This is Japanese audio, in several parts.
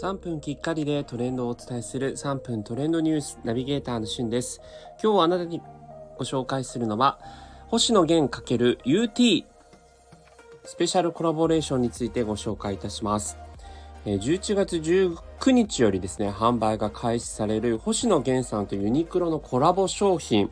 3分きっかりでトレンドをお伝えする3分トレンドニュースナビゲーターのしゅんです。今日あなたにご紹介するのは、星野源 ×UT スペシャルコラボレーションについてご紹介いたします。11月19日よりですね、販売が開始される星野源さんとユニクロのコラボ商品。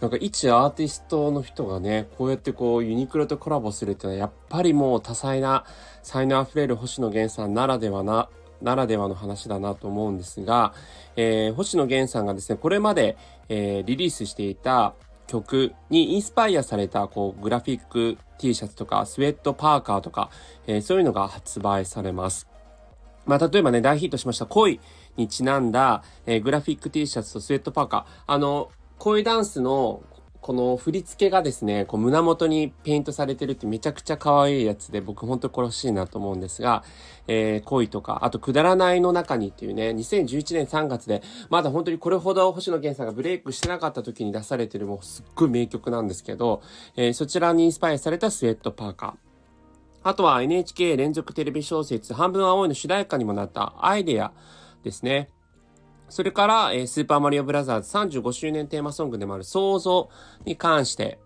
なんか一アーティストの人がね、こうやってこうユニクロとコラボするっていうのはやっぱりもう多彩な才能あふれる星野源さんならではなならではの話だなと思うんですが、えー、星野源さんがですね、これまで、えー、リリースしていた曲にインスパイアされたこうグラフィック T シャツとかスウェットパーカーとか、えー、そういうのが発売されます。まあ、例えばね、大ヒットしました恋にちなんだ、えー、グラフィック T シャツとスウェットパーカー。あの、恋ダンスのこの振り付けがですね、こう胸元にペイントされてるってめちゃくちゃ可愛いやつで、僕ほんとこれ欲しいなと思うんですが、えー、恋とか、あとくだらないの中にっていうね、2011年3月で、まだ本当にこれほど星野源さんがブレイクしてなかった時に出されてるもうすっごい名曲なんですけど、えー、そちらにインスパイアされたスウェットパーカー。あとは NHK 連続テレビ小説、半分青いの主題歌にもなったアイデアですね。それから、えー、スーパーマリオブラザーズ35周年テーマソングでもある創造に関して、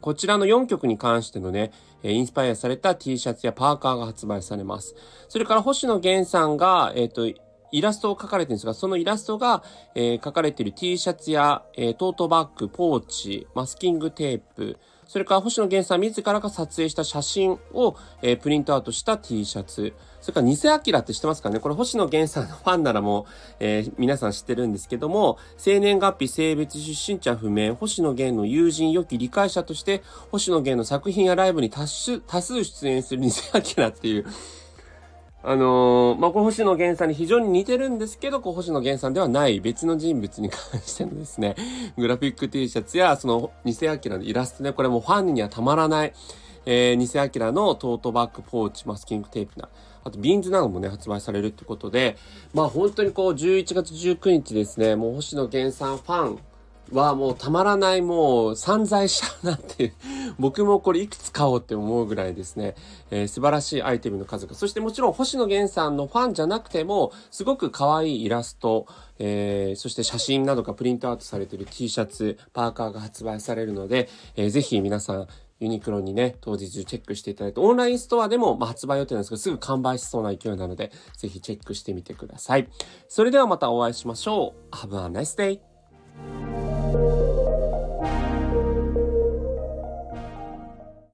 こちらの4曲に関してのね、えインスパイアされた T シャツやパーカーが発売されます。それから星野源さんが、えっ、ー、と、イラストを描かれてるんですが、そのイラストが、えー、描かれている T シャツや、えー、トートバッグ、ポーチ、マスキングテープ、それから星野源さん自らが撮影した写真を、えー、プリントアウトした T シャツ。それから偽アキラって知ってますかね？これ星野源さんのファンならもう、えー、皆さん知ってるんですけども、生年月日、性別、出身者不明、星野源の友人、良き理解者として、星野源の作品やライブに多数出演する偽アキラっていう、あのー、まあ、星野源さんに非常に似てるんですけど、こう星野源さんではない別の人物に関してのですね、グラフィック T シャツや、その、偽アキラのイラストね、これもファンにはたまらない、えー、偽アキラのトートバッグ、ポーチ、マスキングテープな、あとビーンズなどもね、発売されるってことで、まあ本当にこう、11月19日ですね、もう星野源さんファン、はもうたまらないもう散財しちゃうなっていう僕もこれいくつ買おうって思うぐらいですね、えー、素晴らしいアイテムの数が。そしてもちろん星野源さんのファンじゃなくても、すごく可愛いイラスト、えー、そして写真などがプリントアウトされている T シャツ、パーカーが発売されるので、えー、ぜひ皆さん、ユニクロにね、当日チェックしていただいて、オンラインストアでも、まあ、発売予定なんですが、すぐ完売しそうな勢いなので、ぜひチェックしてみてください。それではまたお会いしましょう。Have a nice day!